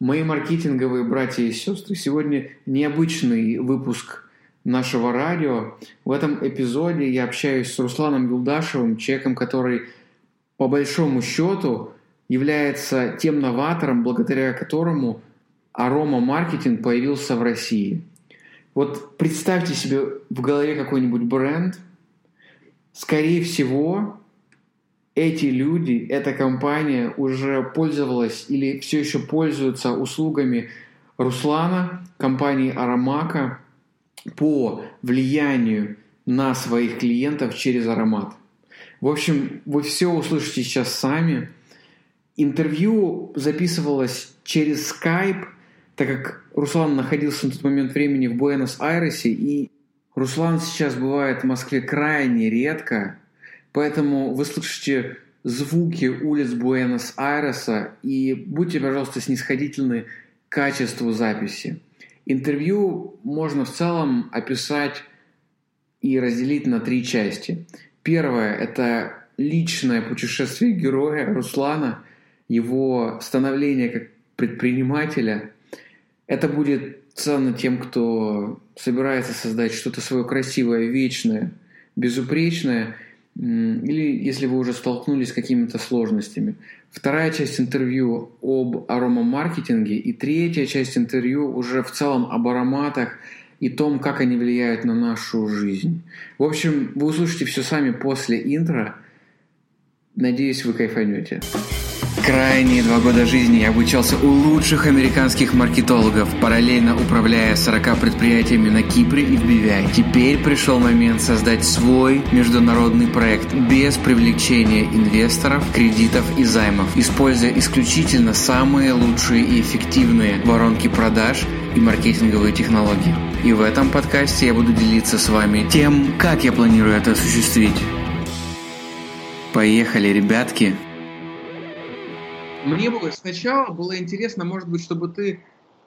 Мои маркетинговые братья и сестры, сегодня необычный выпуск нашего радио. В этом эпизоде я общаюсь с Русланом Юлдашевым, человеком, который по большому счету является тем новатором, благодаря которому арома-маркетинг появился в России. Вот представьте себе в голове какой-нибудь бренд. Скорее всего, эти люди, эта компания уже пользовалась или все еще пользуются услугами Руслана, компании Аромака по влиянию на своих клиентов через аромат. В общем, вы все услышите сейчас сами. Интервью записывалось через Skype, так как Руслан находился на тот момент времени в Буэнос-Айресе, и Руслан сейчас бывает в Москве крайне редко, Поэтому вы слышите звуки улиц Буэнос-Айреса и будьте, пожалуйста, снисходительны к качеству записи. Интервью можно в целом описать и разделить на три части. Первое – это личное путешествие героя Руслана, его становление как предпринимателя. Это будет ценно тем, кто собирается создать что-то свое красивое, вечное, безупречное – или если вы уже столкнулись с какими-то сложностями. Вторая часть интервью об аромамаркетинге и третья часть интервью уже в целом об ароматах и том, как они влияют на нашу жизнь. В общем, вы услышите все сами после интро. Надеюсь, вы кайфанете. Крайние два года жизни я обучался у лучших американских маркетологов, параллельно управляя 40 предприятиями на Кипре и в Бивяе. Теперь пришел момент создать свой международный проект без привлечения инвесторов, кредитов и займов, используя исключительно самые лучшие и эффективные воронки продаж и маркетинговые технологии. И в этом подкасте я буду делиться с вами тем, как я планирую это осуществить. Поехали, ребятки! Мне было сначала было интересно, может быть, чтобы ты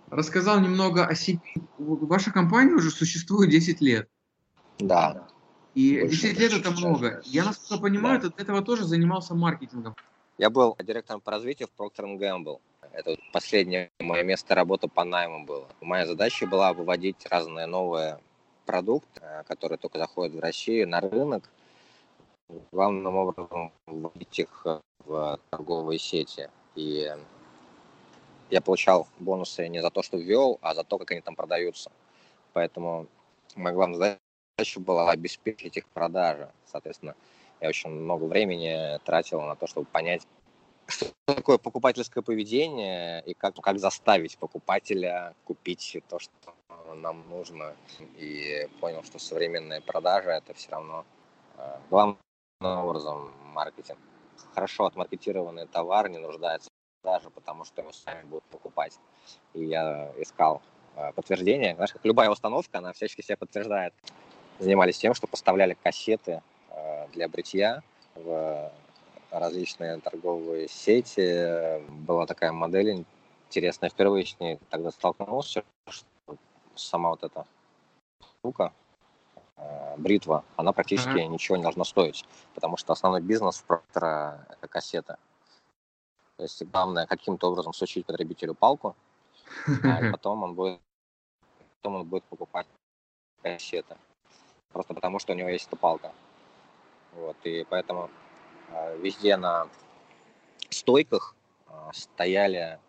рассказал немного о себе. Ваша компания уже существует 10 лет. Да. И больше, 10 лет это много. Я, насколько понимаю, да. ты до этого тоже занимался маркетингом. Я был директором по развитию в Procter Gamble. Это последнее мое место работы по найму было. Моя задача была выводить разные новые продукты, э, которые только заходят в Россию, на рынок. Главным образом вводить их в торговые сети. И я получал бонусы не за то, что ввел, а за то, как они там продаются. Поэтому моя главная задача была обеспечить их продажи. Соответственно, я очень много времени тратил на то, чтобы понять, что такое покупательское поведение и как, как заставить покупателя купить то, что нам нужно. И понял, что современная продажа – это все равно э, главным образом маркетинг хорошо отмаркетированный товар не нуждается даже потому что его сами будут покупать. И я искал э, подтверждение. Знаешь, как любая установка, она всячески себя подтверждает. Занимались тем, что поставляли кассеты э, для бритья в различные торговые сети. Была такая модель интересная. Впервые с ней тогда столкнулся, что сама вот эта штука, бритва, она практически uh-huh. ничего не должна стоить, потому что основной бизнес в Проктора – это кассета. То есть главное каким-то образом сучить потребителю палку, а потом он будет, потом он будет покупать кассеты. Просто потому, что у него есть эта палка. Вот, и поэтому э, везде на стойках э, стояли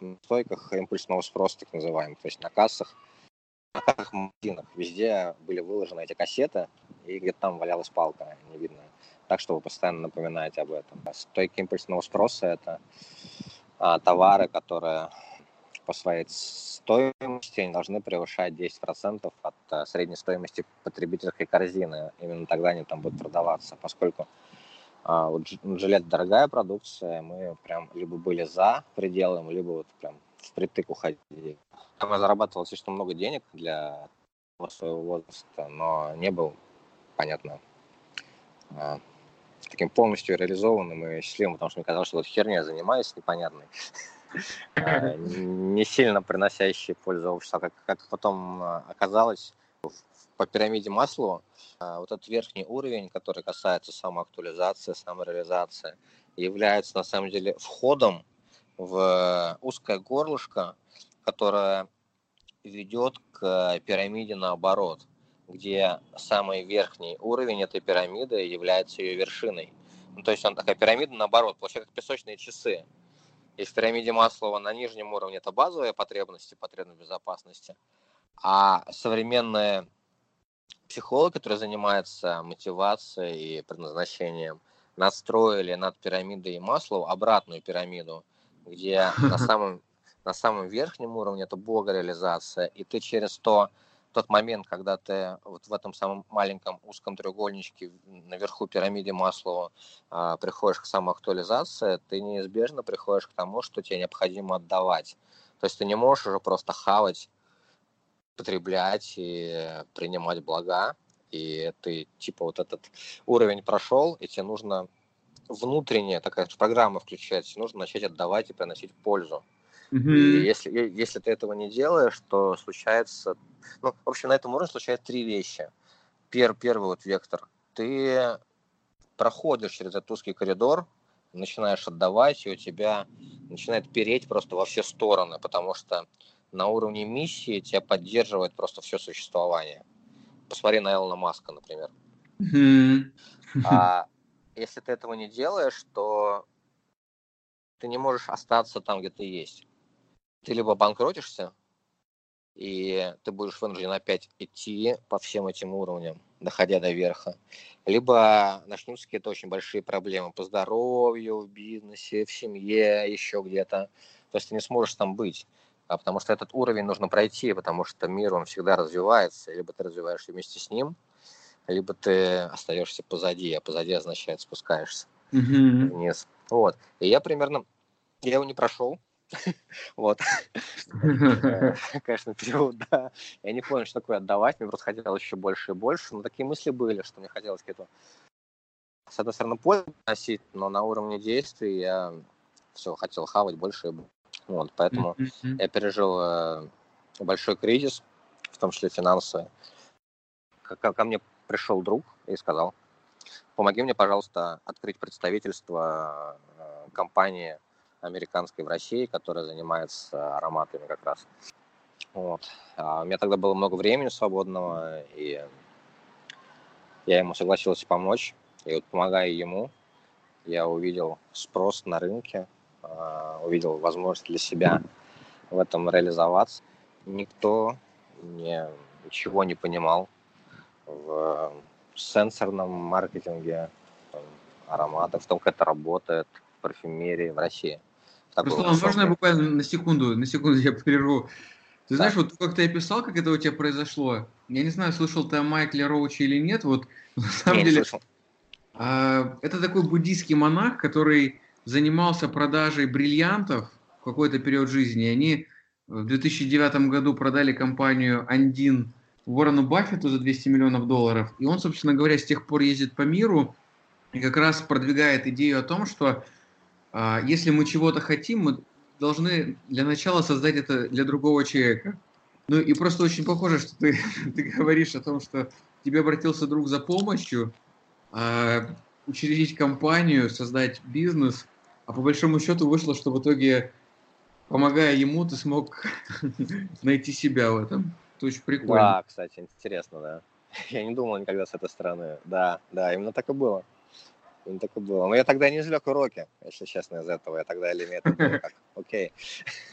на стойках импульсного спроса, так называемых, то есть на кассах картах магазинах везде были выложены эти кассеты, и где-то там валялась палка, не видно. Так что вы постоянно напоминаете об этом. Стойки импульсного спроса – это а, товары, которые по своей стоимости не должны превышать 10% от а, средней стоимости потребительской корзины. Именно тогда они там будут продаваться, поскольку а, вот жилет дорогая продукция, мы прям либо были за пределом, либо вот прям впритык уходили. Там я зарабатывал слишком много денег для своего возраста, но не был, понятно, а, таким полностью реализованным и счастливым, потому что мне казалось, что вот херня я занимаюсь непонятной, а, не сильно приносящей пользу обществу. А как, как потом оказалось, по пирамиде Маслоу вот этот верхний уровень, который касается самоактуализации, самореализации, является на самом деле входом в узкое горлышко, которое ведет к пирамиде наоборот, где самый верхний уровень этой пирамиды является ее вершиной. Ну, то есть он такая пирамида наоборот, получается как песочные часы. И в пирамиде Маслова на нижнем уровне это базовые потребности, потребность безопасности, а современные психологи, которые занимаются мотивацией и предназначением, настроили над пирамидой Маслова обратную пирамиду, где на самом, на самом верхнем уровне это богореализация, и ты через то, тот момент, когда ты вот в этом самом маленьком узком треугольничке наверху пирамиде Маслова а, приходишь к самоактуализации, ты неизбежно приходишь к тому, что тебе необходимо отдавать. То есть ты не можешь уже просто хавать потреблять и принимать блага, и ты типа вот этот уровень прошел, и тебе нужно внутренняя такая программа включать, нужно начать отдавать и приносить пользу. Mm-hmm. И если, если ты этого не делаешь, то случается... Ну, в общем, на этом уровне случаются три вещи. Пер, первый вот вектор. Ты проходишь через этот узкий коридор, начинаешь отдавать, и у тебя начинает переть просто во все стороны, потому что на уровне миссии тебя поддерживает просто все существование. Посмотри на Элона Маска, например. А если ты этого не делаешь, то ты не можешь остаться там, где ты есть. Ты либо банкротишься, и ты будешь вынужден опять идти по всем этим уровням, доходя до верха. Либо начнутся какие-то очень большие проблемы по здоровью, в бизнесе, в семье, еще где-то. То есть ты не сможешь там быть а потому что этот уровень нужно пройти, потому что мир, он всегда развивается, либо ты развиваешься вместе с ним, либо ты остаешься позади, а позади означает спускаешься mm-hmm. вниз. Вот. И я примерно, я его не прошел, вот. Конечно, период, да. Я не понял, что такое отдавать, мне просто хотелось еще больше и больше, но такие мысли были, что мне хотелось какие-то, с одной стороны, пользу носить, но на уровне действий я все хотел хавать больше и больше. Вот, поэтому я пережил э, большой кризис, в том числе финансовый. Ко, ко мне пришел друг и сказал, помоги мне, пожалуйста, открыть представительство э, компании американской в России, которая занимается ароматами как раз. Вот. А у меня тогда было много времени свободного, и я ему согласился помочь. И вот помогая ему, я увидел спрос на рынке, а, увидел возможность для себя в этом реализоваться. Никто ничего не понимал в сенсорном маркетинге ароматов, в том, как это работает в парфюмерии в России. Руслан, можно я буквально на секунду, на секунду я прерву? Ты знаешь, вот как ты описал, как это у тебя произошло, я не знаю, слышал ты о Майкле Роуче или нет, вот на самом не, деле, а, это такой буддийский монах, который занимался продажей бриллиантов в какой-то период жизни. Они в 2009 году продали компанию «Андин» Уоррену Баффету за 200 миллионов долларов. И он, собственно говоря, с тех пор ездит по миру и как раз продвигает идею о том, что а, если мы чего-то хотим, мы должны для начала создать это для другого человека. Ну и просто очень похоже, что ты, ты говоришь о том, что тебе обратился друг за помощью, а, учредить компанию, создать бизнес, а по большому счету вышло, что в итоге, помогая ему, ты смог найти себя в этом. Это очень прикольно. Да, кстати, интересно, да. Я не думал никогда с этой стороны. Да, да, именно так и было. Именно так и было. Но я тогда не извлек уроки, если честно, из этого. Я тогда или нет, как, окей.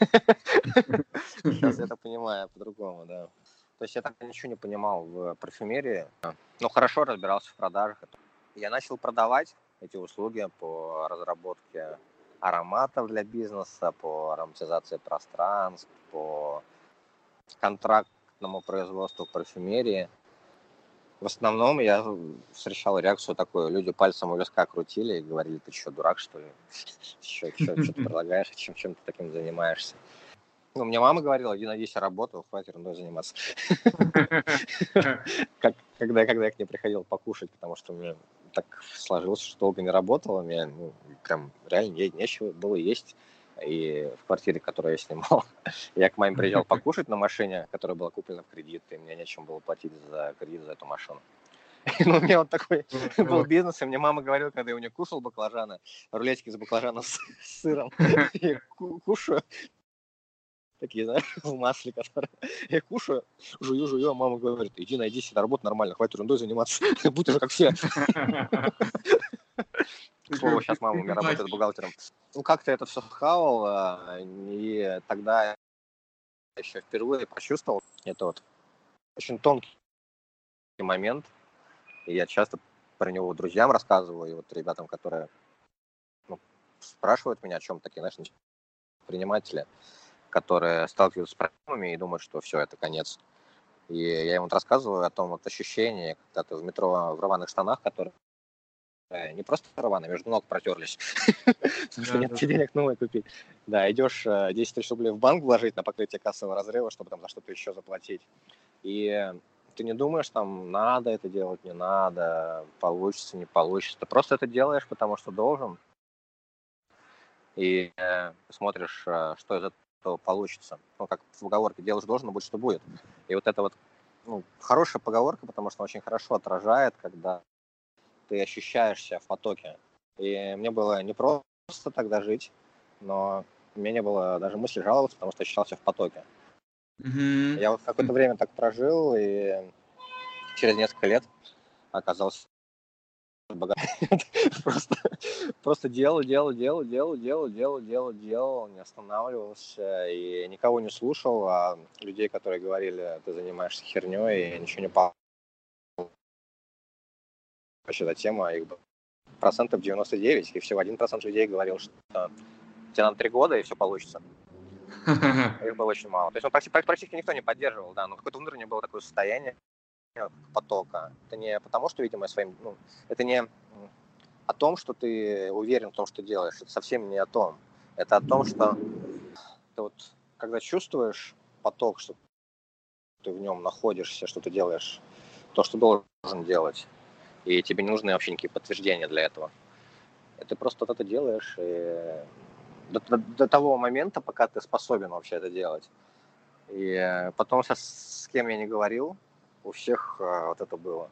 Сейчас я это понимаю по-другому, да. То есть я тогда ничего не понимал в парфюмерии, но хорошо разбирался в продажах. Я начал продавать эти услуги по разработке ароматов для бизнеса, по ароматизации пространств, по контрактному производству парфюмерии. В основном я встречал реакцию такую, люди пальцем у виска крутили и говорили, ты что, дурак, что ли? Что, ты предлагаешь, чем, чем ты таким занимаешься? Ну, мне мама говорила, иди найдись работу, хватит ерундой заниматься. Когда, я к ней приходил покушать, потому что мне так сложилось, что долго не работал, у меня ну, прям реально нечего было есть. И в квартире, которую я снимал, я к маме приезжал покушать на машине, которая была куплена в кредит, и мне нечем было платить за кредит за эту машину. Ну, у меня вот такой был бизнес, и мне мама говорила, когда я у нее кушал баклажаны, рулетики из баклажана с сыром, я кушаю, такие, знаешь, в масле, которые я кушаю, жую, жую, а мама говорит, иди найди себе работу нормально, хватит ерундой заниматься, будь уже как все. К слову, сейчас мама у меня работает бухгалтером. Ну, как-то это все хавал, а, и тогда еще впервые почувствовал, это вот очень тонкий момент, и я часто про него друзьям рассказываю, и вот ребятам, которые ну, спрашивают меня о чем такие, знаешь, предприниматели, которые сталкиваются с проблемами и думают, что все, это конец. И я им вот рассказываю о том вот ощущении, когда ты в метро в рваных штанах, которые не просто рваные, между ног протерлись, потому что нет денег новые купить. Да, идешь 10 э, тысяч рублей в банк вложить на покрытие кассового разрыва, чтобы там за что-то еще заплатить. И ты не думаешь, там, надо это делать, не надо, получится, не получится. Ты просто это делаешь, потому что должен. И э, смотришь, э, что из этого получится. Ну, как в поговорке, делаешь должен, будет, что будет. И вот это вот ну, хорошая поговорка, потому что очень хорошо отражает, когда ты ощущаешься в потоке. И мне было не просто тогда жить, но у меня не было даже мысли жаловаться, потому что ощущался в потоке. Mm-hmm. Я вот какое-то время так прожил, и через несколько лет оказался богатым. просто, просто делал, делал, делал, делал, делал, делал, делал, делал, не останавливался и никого не слушал, а людей, которые говорили, ты занимаешься херней и ничего не. Вообще эта тема, их процентов 99, и всего один процент людей говорил, что тебе надо три года, и все получится. Их было очень мало. То есть ну, практически, практически никто не поддерживал, да, но какое-то внутреннее было такое состояние потока. Это не потому, что, видимо, своим... Ну, это не о том, что ты уверен в том, что делаешь. Это совсем не о том. Это о том, что ты вот, когда чувствуешь поток, что ты в нем находишься, что ты делаешь то, что должен делать, и тебе не нужны вообще никакие подтверждения для этого. Ты просто вот это делаешь, и до, до, до того момента, пока ты способен вообще это делать. И потом сейчас с кем я не говорил, у всех а, вот это было.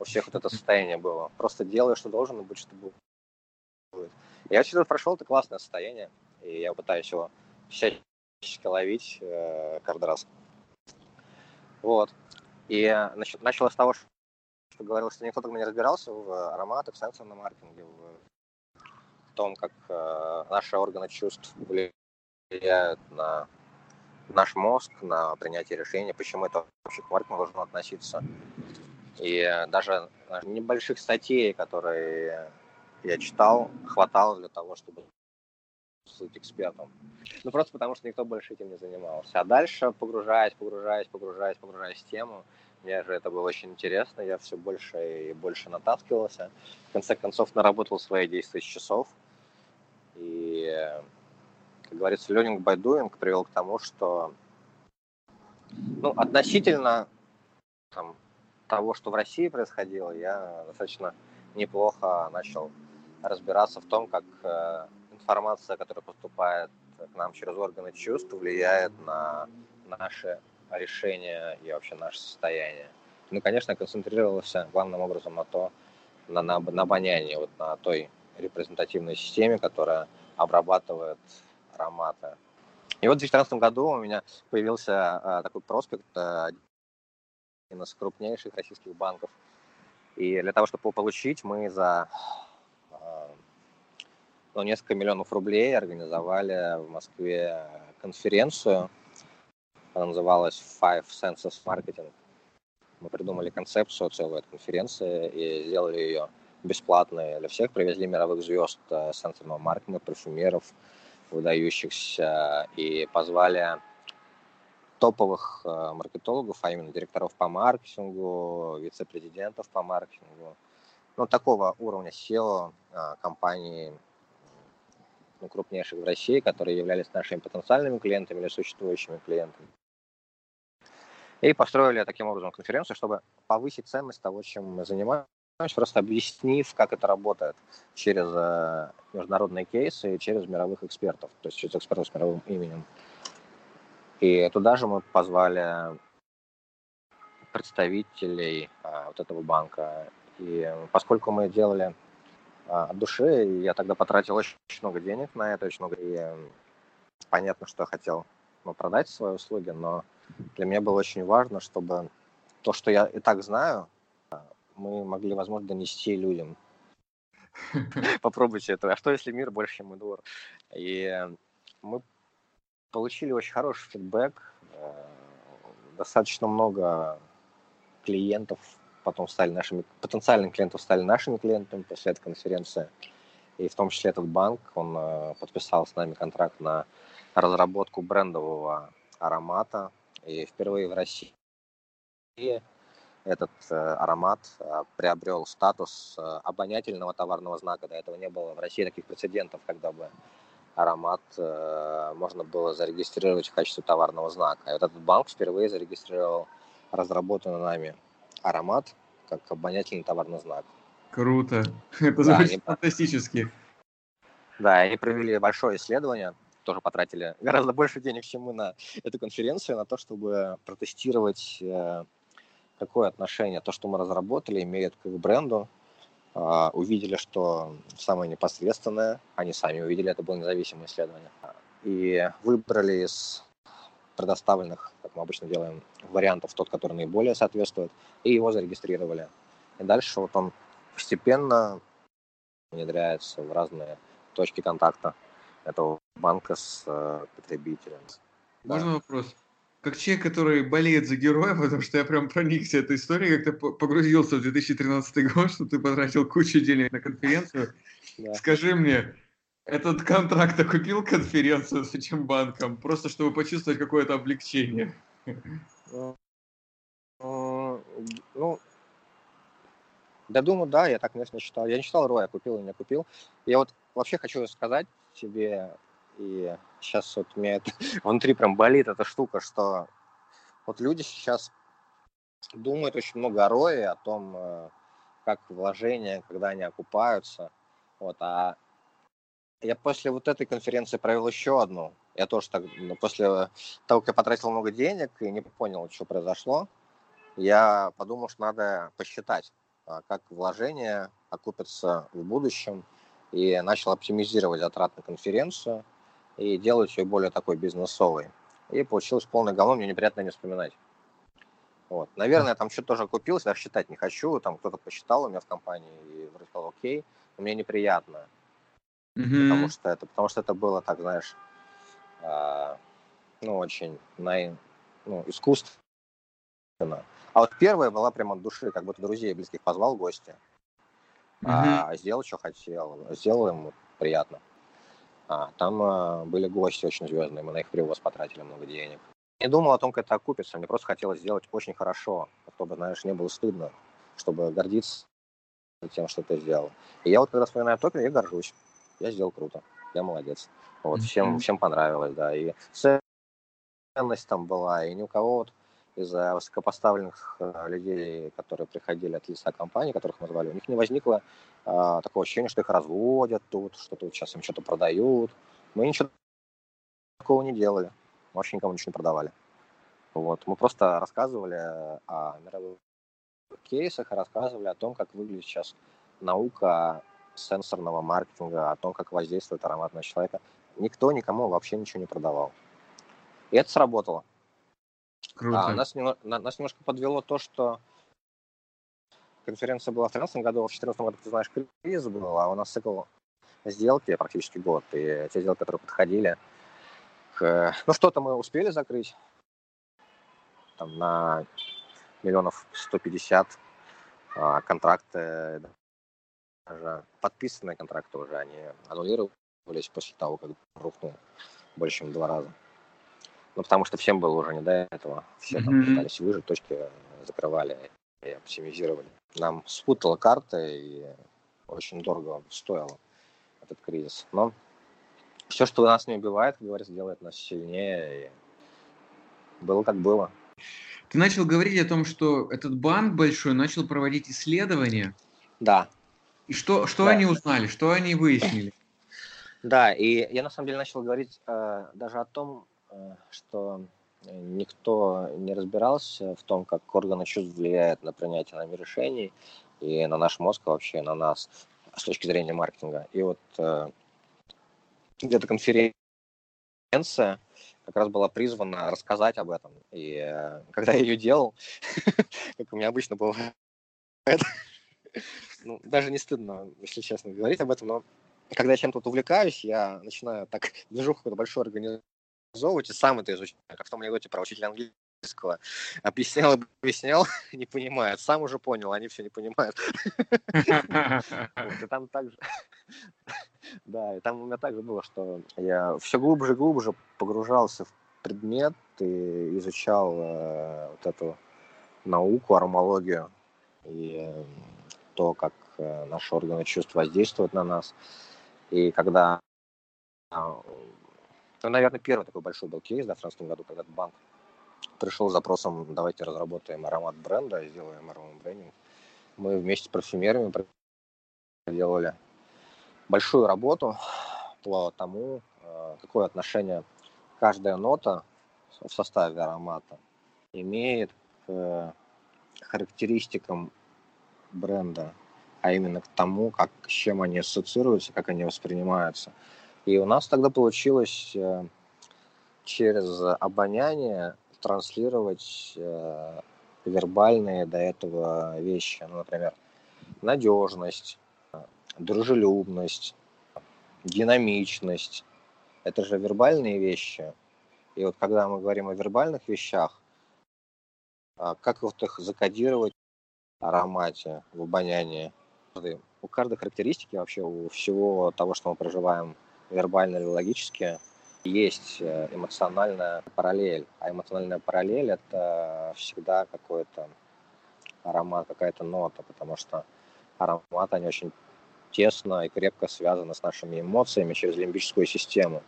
У всех вот это состояние было. Просто делай, что должен, и будь, что будет. Я через прошел, это классное состояние. И я пытаюсь его всячески ловить э, каждый раз. Вот. И значит, начал с того, что говорил, что никто тогда не разбирался в ароматах, в сенсорном маркетинге, в том, как э, наши органы чувств влияют на наш мозг, на принятие решения, почему это вообще к маркетингу должно относиться. И даже небольших статей, которые я читал, хватало для того, чтобы стать экспертом. Ну, просто потому что никто больше этим не занимался. А дальше, погружаясь, погружаясь, погружаясь, погружаясь в тему, мне же это было очень интересно, я все больше и больше натаскивался. В конце концов, наработал свои 10 тысяч часов. И как говорится, learning by doing привел к тому, что ну, относительно там, того, что в России происходило, я достаточно неплохо начал разбираться в том, как э, информация, которая поступает к нам через органы чувств, влияет на наши решения и вообще наше состояние. Ну, конечно, концентрировался главным образом на то, на, на, на обонянии, вот на той репрезентативной системе, которая обрабатывает аромата. И вот в 2014 году у меня появился а, такой проспект, а, один из крупнейших российских банков. И для того, чтобы его получить, мы за а, ну, несколько миллионов рублей организовали в Москве конференцию. Она называлась Five Senses Marketing. Мы придумали концепцию целой этой конференции и сделали ее бесплатной для всех. Привезли мировых звезд э, сенсорного маркетинга, парфюмеров, выдающихся и позвали топовых э, маркетологов, а именно директоров по маркетингу, вице-президентов по маркетингу, ну, такого уровня SEO э, компаний ну, крупнейших в России, которые являлись нашими потенциальными клиентами или существующими клиентами. И построили таким образом конференцию, чтобы повысить ценность того, чем мы занимаемся, просто объяснив, как это работает через э, международные кейсы и через мировых экспертов, то есть через экспертов с мировым именем. И туда же мы позвали представителей вот этого банка. И поскольку мы делали от души, я тогда потратил очень много денег на это, очень много. И понятно, что я хотел ну, продать свои услуги, но для меня было очень важно, чтобы то, что я и так знаю, мы могли, возможно, донести людям. Попробуйте это. А что, если мир больше, чем двор? И мы получили очень хороший фидбэк. Э, достаточно много клиентов потом стали нашими, потенциальных клиентов стали нашими клиентами после этой конференции. И в том числе этот банк, он э, подписал с нами контракт на разработку брендового аромата. И впервые в России этот э, аромат э, приобрел статус э, обонятельного товарного знака. До этого не было в России таких прецедентов, когда бы аромат можно было зарегистрировать в качестве товарного знака. И вот этот банк впервые зарегистрировал разработанный нами аромат как обонятельный товарный знак. Круто. Это да, звучит они... фантастически. Да, они провели большое исследование, тоже потратили гораздо больше денег, чем мы на эту конференцию, на то, чтобы протестировать какое отношение то, что мы разработали, имеет к их бренду. А, увидели, что самое непосредственное, они сами увидели, это было независимое исследование. И выбрали из предоставленных, как мы обычно делаем, вариантов тот, который наиболее соответствует, и его зарегистрировали. И дальше вот он постепенно внедряется в разные точки контакта этого банка с э, потребителем. Можно да. вопрос? как человек, который болеет за героя, потому что я прям проникся этой историей, как-то погрузился в 2013 год, что ты потратил кучу денег на конференцию. Скажи мне, этот контракт окупил конференцию с этим банком, просто чтобы почувствовать какое-то облегчение? Ну, ну, да, думаю, да, я так, конечно, считал. Я не считал Роя, купил или не купил. Я вот вообще хочу сказать тебе, и сейчас вот у меня это, внутри прям болит эта штука, что вот люди сейчас думают очень много о рое, о том, э, как вложения, когда они окупаются. Вот, а я после вот этой конференции провел еще одну. Я тоже так, ну, после того, как я потратил много денег и не понял, что произошло, я подумал, что надо посчитать, а, как вложения окупятся в будущем, и начал оптимизировать затраты на конференцию – и делать ее более такой бизнесовой. И получилось полное говно, мне неприятно не вспоминать. Вот. Наверное, я там что-то тоже купил, я считать не хочу, там кто-то посчитал у меня в компании и вроде сказал, окей, но мне неприятно. Mm-hmm. Потому, что это, потому что это было, так знаешь, э, ну, очень на, ну, искусственно. А вот первая была прямо от души, как будто друзей близких позвал в гости. Mm-hmm. А, сделал, что хотел. Сделал ему приятно. А, там а, были гости очень звездные, мы на их привоз потратили много денег. Не думал о том, как это окупится, мне просто хотелось сделать очень хорошо, чтобы, знаешь, не было стыдно, чтобы гордиться тем, что ты сделал. И я вот когда вспоминаю Токио, я горжусь. Я сделал круто, я молодец. Вот, всем, всем понравилось, да. И ценность там была, и ни у кого вот из-за высокопоставленных э, людей, которые приходили от лица компании, которых мы звали, у них не возникло а, такого ощущения, что их разводят тут, что тут сейчас им что-то продают. Мы ничего такого не делали. Вообще никому ничего не продавали. Вот. Мы просто рассказывали о мировых кейсах, рассказывали о том, как выглядит сейчас наука сенсорного маркетинга, о том, как воздействует аромат на человека. Никто никому вообще ничего не продавал. И это сработало. Круто. А, нас, нас немножко подвело то, что конференция была в 2013 году, в 2014 году, ты знаешь, кризис был, а у нас цикл сделки практически год, и те сделки, которые подходили к... Ну, что-то мы успели закрыть, там, на миллионов 150 а, контракты, даже подписанные контракты уже, они аннулировались после того, как рухнул больше, чем в два раза. Ну, потому что всем было уже не до этого. Все там mm-hmm. пытались выжить, точки закрывали и оптимизировали. Нам спутала карта и очень дорого стоило этот кризис. Но все, что нас не убивает, как говорится, делает нас сильнее. И было как было. Ты начал говорить о том, что этот банк большой начал проводить исследования. Да. И что, что да. они узнали, что они выяснили? Да, и я на самом деле начал говорить э, даже о том, Э, что никто не разбирался в том, как органы чувств влияют на принятие нами решений и на наш мозг, а вообще на нас с точки зрения маркетинга. И вот э, где-то конференция как раз была призвана рассказать об этом. И э, когда я ее делал, как у меня обычно бывает, ну, даже не стыдно, если честно, говорить об этом, но когда я чем-то увлекаюсь, я начинаю так движуху какую-то большую организовывать и сам это изучаю. Как в том анекдоте про учителя английского. Объяснял, объяснял, не понимает. Сам уже понял, они все не понимают. И там также... Да, и там у меня также было, что я все глубже и глубже погружался в предмет и изучал э, вот эту науку, армологию и э, то, как э, наши органы чувств воздействуют на нас. И когда, ну, наверное, первый такой большой был кейс да, в 2013 году, когда банк пришел с запросом, давайте разработаем аромат бренда, сделаем аромат брендинг. Мы вместе с парфюмерами делали большую работу по тому, э, какое отношение каждая нота в составе аромата имеет к характеристикам бренда, а именно к тому, как, с чем они ассоциируются, как они воспринимаются. И у нас тогда получилось э, через обоняние транслировать э, вербальные до этого вещи. Ну, например, надежность, дружелюбность, динамичность. Это же вербальные вещи. И вот когда мы говорим о вербальных вещах, а, как вот их закодировать в аромате, в обонянии? У каждой характеристики вообще, у всего того, что мы проживаем вербально или логически, есть э, эмоциональная параллель. А эмоциональная параллель – это всегда какой-то аромат, какая-то нота, потому что ароматы, они очень тесно и крепко связаны с нашими эмоциями через лимбическую систему.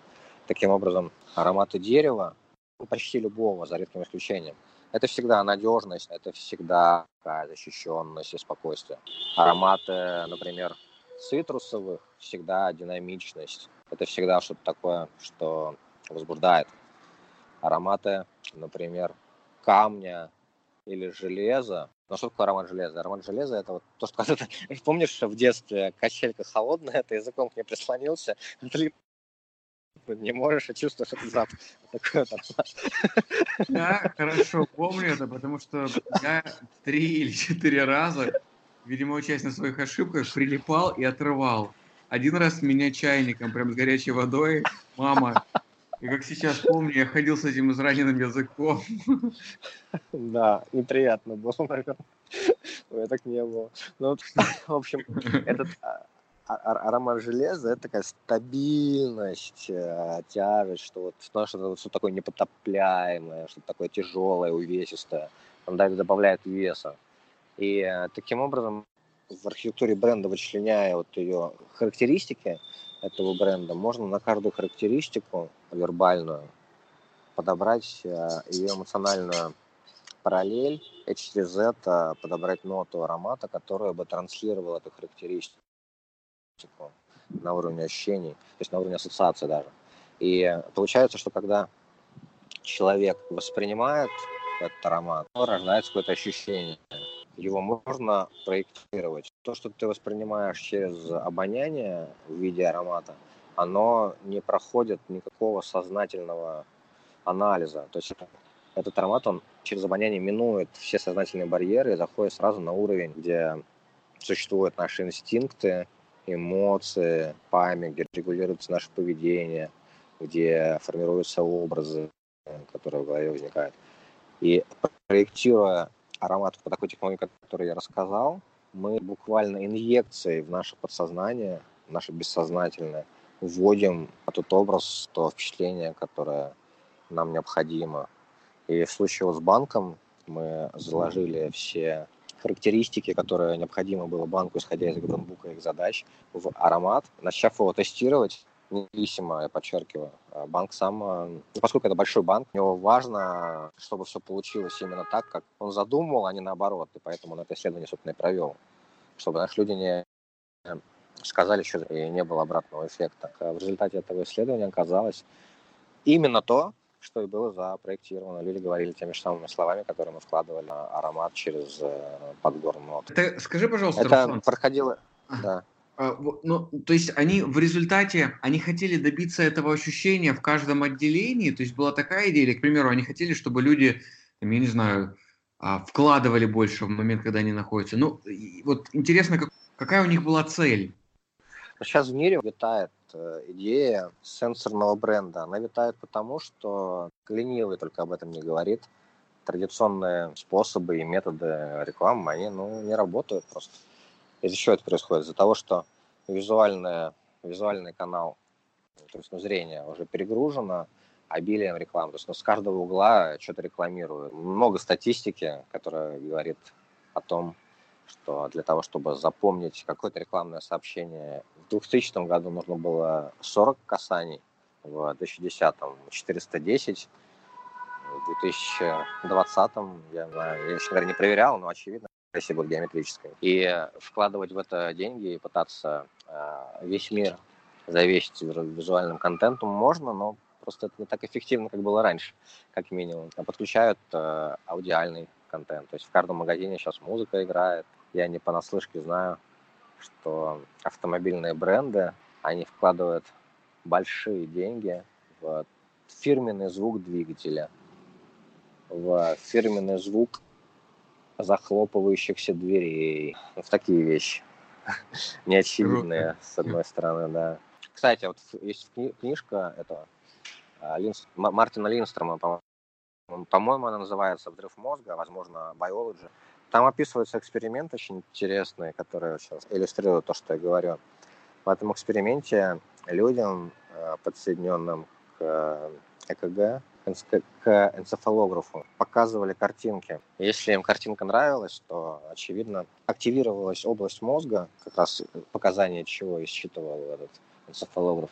Таким образом, ароматы дерева, ну, почти любого, за редким исключением, это всегда надежность, это всегда защищенность и спокойствие. Ароматы, например, цитрусовых, всегда динамичность. Это всегда что-то такое, что возбуждает. Ароматы, например, камня или железа. Ну, что такое аромат железа? Аромат железа – это вот то, что когда ты, помнишь, в детстве качелька холодная, ты языком к ней прислонился, не можешь, а чувствуешь этот запах. Да, хорошо, помню это, потому что я три или четыре раза, видимо, учась на своих ошибках, прилипал и отрывал. Один раз меня чайником, прям с горячей водой, мама и как сейчас помню, я ходил с этим израненным языком. Да, неприятно было, наверное. Я так не было. Ну, в общем, этот а, а, а, аромат железа это такая стабильность, э, тяжесть, что вот что, что, такое непотопляемое, что такое тяжелое, увесистое. Он добавляет веса. И э, таким образом в архитектуре бренда, вычленяя вот ее характеристики, этого бренда, можно на каждую характеристику вербальную подобрать э, ее эмоциональную параллель и через это подобрать ноту аромата, которая бы транслировала эту характеристику на уровне ощущений, то есть на уровне ассоциации даже. И получается, что когда человек воспринимает этот аромат, то рождается какое-то ощущение его можно проектировать. То, что ты воспринимаешь через обоняние в виде аромата, оно не проходит никакого сознательного анализа. То есть этот аромат, он через обоняние минует все сознательные барьеры и заходит сразу на уровень, где существуют наши инстинкты, эмоции, память, где регулируется наше поведение, где формируются образы, которые в голове возникают. И проектируя ароматов по такой технологии, которую я рассказал, мы буквально инъекцией в наше подсознание, в наше бессознательное, вводим этот образ, то впечатление, которое нам необходимо. И в случае с банком мы заложили все характеристики, которые необходимо было банку, исходя из грандбука их задач, в аромат, начав его тестировать, независимо, я подчеркиваю. А банк сам, э, ну, поскольку это большой банк, у него важно, чтобы все получилось именно так, как он задумывал, а не наоборот. И поэтому он это исследование, собственно, и провел. Чтобы наши люди не сказали, что и не было обратного эффекта. В результате этого исследования оказалось именно то, что и было запроектировано. Люди говорили теми же самыми словами, которые мы вкладывали аромат через э, подбор нот. Это, скажи, пожалуйста, Это Руслан. проходило... Да. А, ну, то есть они в результате, они хотели добиться этого ощущения в каждом отделении, то есть была такая идея, или, к примеру, они хотели, чтобы люди, там, я не знаю, а, вкладывали больше в момент, когда они находятся. Ну, вот интересно, как, какая у них была цель? Сейчас в мире витает э, идея сенсорного бренда. Она витает потому, что ленивый только об этом не говорит. Традиционные способы и методы рекламы, они ну, не работают просто. Из-за чего это происходит? Из-за того, что визуальное, визуальный канал, то есть ну, зрение уже перегружено обилием рекламы. То есть ну, с каждого угла что-то рекламируют. Много статистики, которая говорит о том, что для того, чтобы запомнить какое-то рекламное сообщение, в 2000 году нужно было 40 касаний, в 2010 410, в 2020 я, я еще, наверное, не проверял, но очевидно, если будет геометрической. И вкладывать в это деньги и пытаться э, весь мир завесить визуальным контентом можно, но просто это не так эффективно, как было раньше, как минимум. А подключают э, аудиальный контент. То есть в каждом магазине сейчас музыка играет. Я не понаслышке знаю, что автомобильные бренды, они вкладывают большие деньги в фирменный звук двигателя, в фирменный звук захлопывающихся дверей, в такие вещи. Неочевидные, с одной стороны, да. Кстати, вот есть книжка этого а, Мартина Линстрома, по-моему, она называется «Взрыв мозга», возможно, «Biology». Там описываются эксперименты очень интересные, которые сейчас иллюстрируют то, что я говорю. В этом эксперименте людям, а, подсоединенным к ЭКГ, к энцефалографу, показывали картинки. Если им картинка нравилась, то, очевидно, активировалась область мозга, как раз показания чего и считывал этот энцефалограф,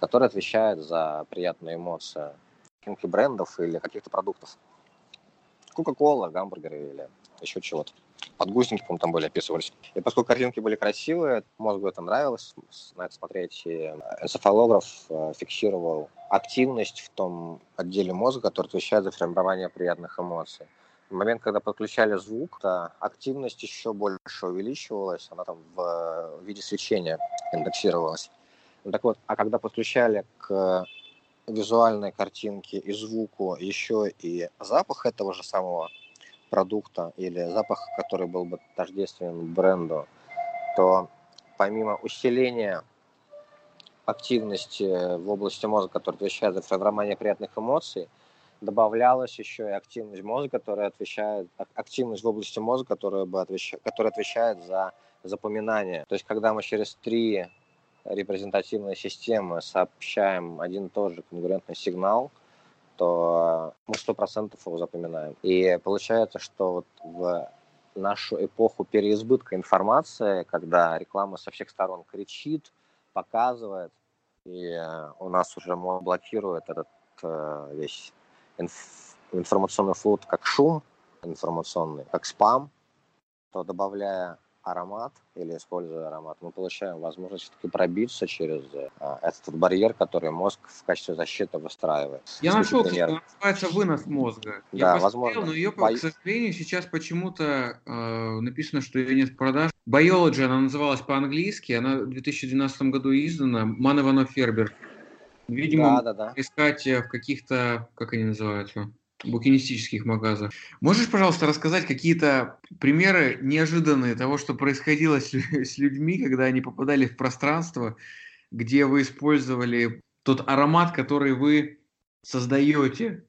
который отвечает за приятные эмоции картинки брендов или каких-то продуктов. Кока-кола, гамбургеры или еще чего-то. Подгузники, по там были, описывались. И поскольку картинки были красивые, мозгу это нравилось, на это смотреть, и энцефалограф э, фиксировал активность в том отделе мозга, который отвечает за формирование приятных эмоций. В момент, когда подключали звук, то активность еще больше увеличивалась, она там в виде свечения индексировалась. Ну, так вот, а когда подключали к визуальной картинке и звуку еще и запах этого же самого продукта или запах, который был бы тождествен бренду, то помимо усиления активности в области мозга, которая отвечает за формирование приятных эмоций, добавлялась еще и активность мозга, которая отвечает, активность в области мозга, которая, бы отвечает, которая отвечает за запоминание. То есть, когда мы через три репрезентативные системы сообщаем один и тот же конкурентный сигнал, то мы сто процентов его запоминаем. И получается, что вот в нашу эпоху переизбытка информации, когда реклама со всех сторон кричит, показывает, и у нас уже блокирует этот э, весь инф- информационный флот как шум информационный, как спам, то добавляя аромат или используя аромат, мы получаем возможность все-таки пробиться через а, этот барьер, который мозг в качестве защиты выстраивает. Я нашел, что называется вынос мозга. Я да, возможно. но ее, Бо... к сожалению, сейчас почему-то э, написано, что ее нет в продаже. Biology она называлась по-английски, она в 2012 году издана, Ман Иванов Фербер. Видимо, да, да, да. искать в каких-то, как они называются, букинистических магазах. Можешь, пожалуйста, рассказать какие-то примеры неожиданные того, что происходило с, с людьми, когда они попадали в пространство, где вы использовали тот аромат, который вы создаете?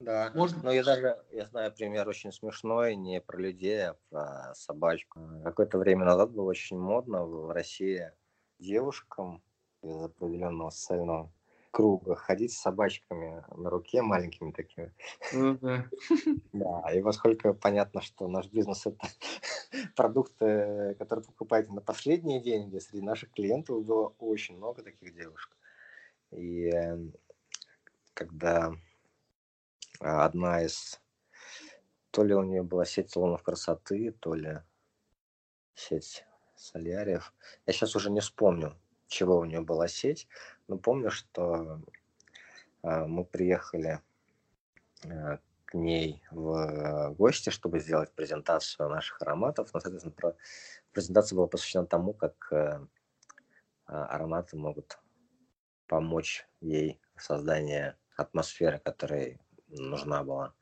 Да, Может... но я даже, я знаю пример очень смешной, не про людей, а про собачку. Какое-то время назад было очень модно в России девушкам из определенного социального круга, ходить с собачками на руке маленькими такими. Ну, да. да, и поскольку понятно, что наш бизнес это продукты, которые покупаете на последние деньги, среди наших клиентов было очень много таких девушек. И эм, когда одна из, то ли у нее была сеть салонов красоты, то ли сеть соляриев, я сейчас уже не вспомню, чего у нее была сеть, но помню, что э, мы приехали э, к ней в гости, чтобы сделать презентацию наших ароматов. Но, соответственно, презентация была посвящена тому, как а, ароматы могут помочь ей в создании атмосферы, которая нужна была.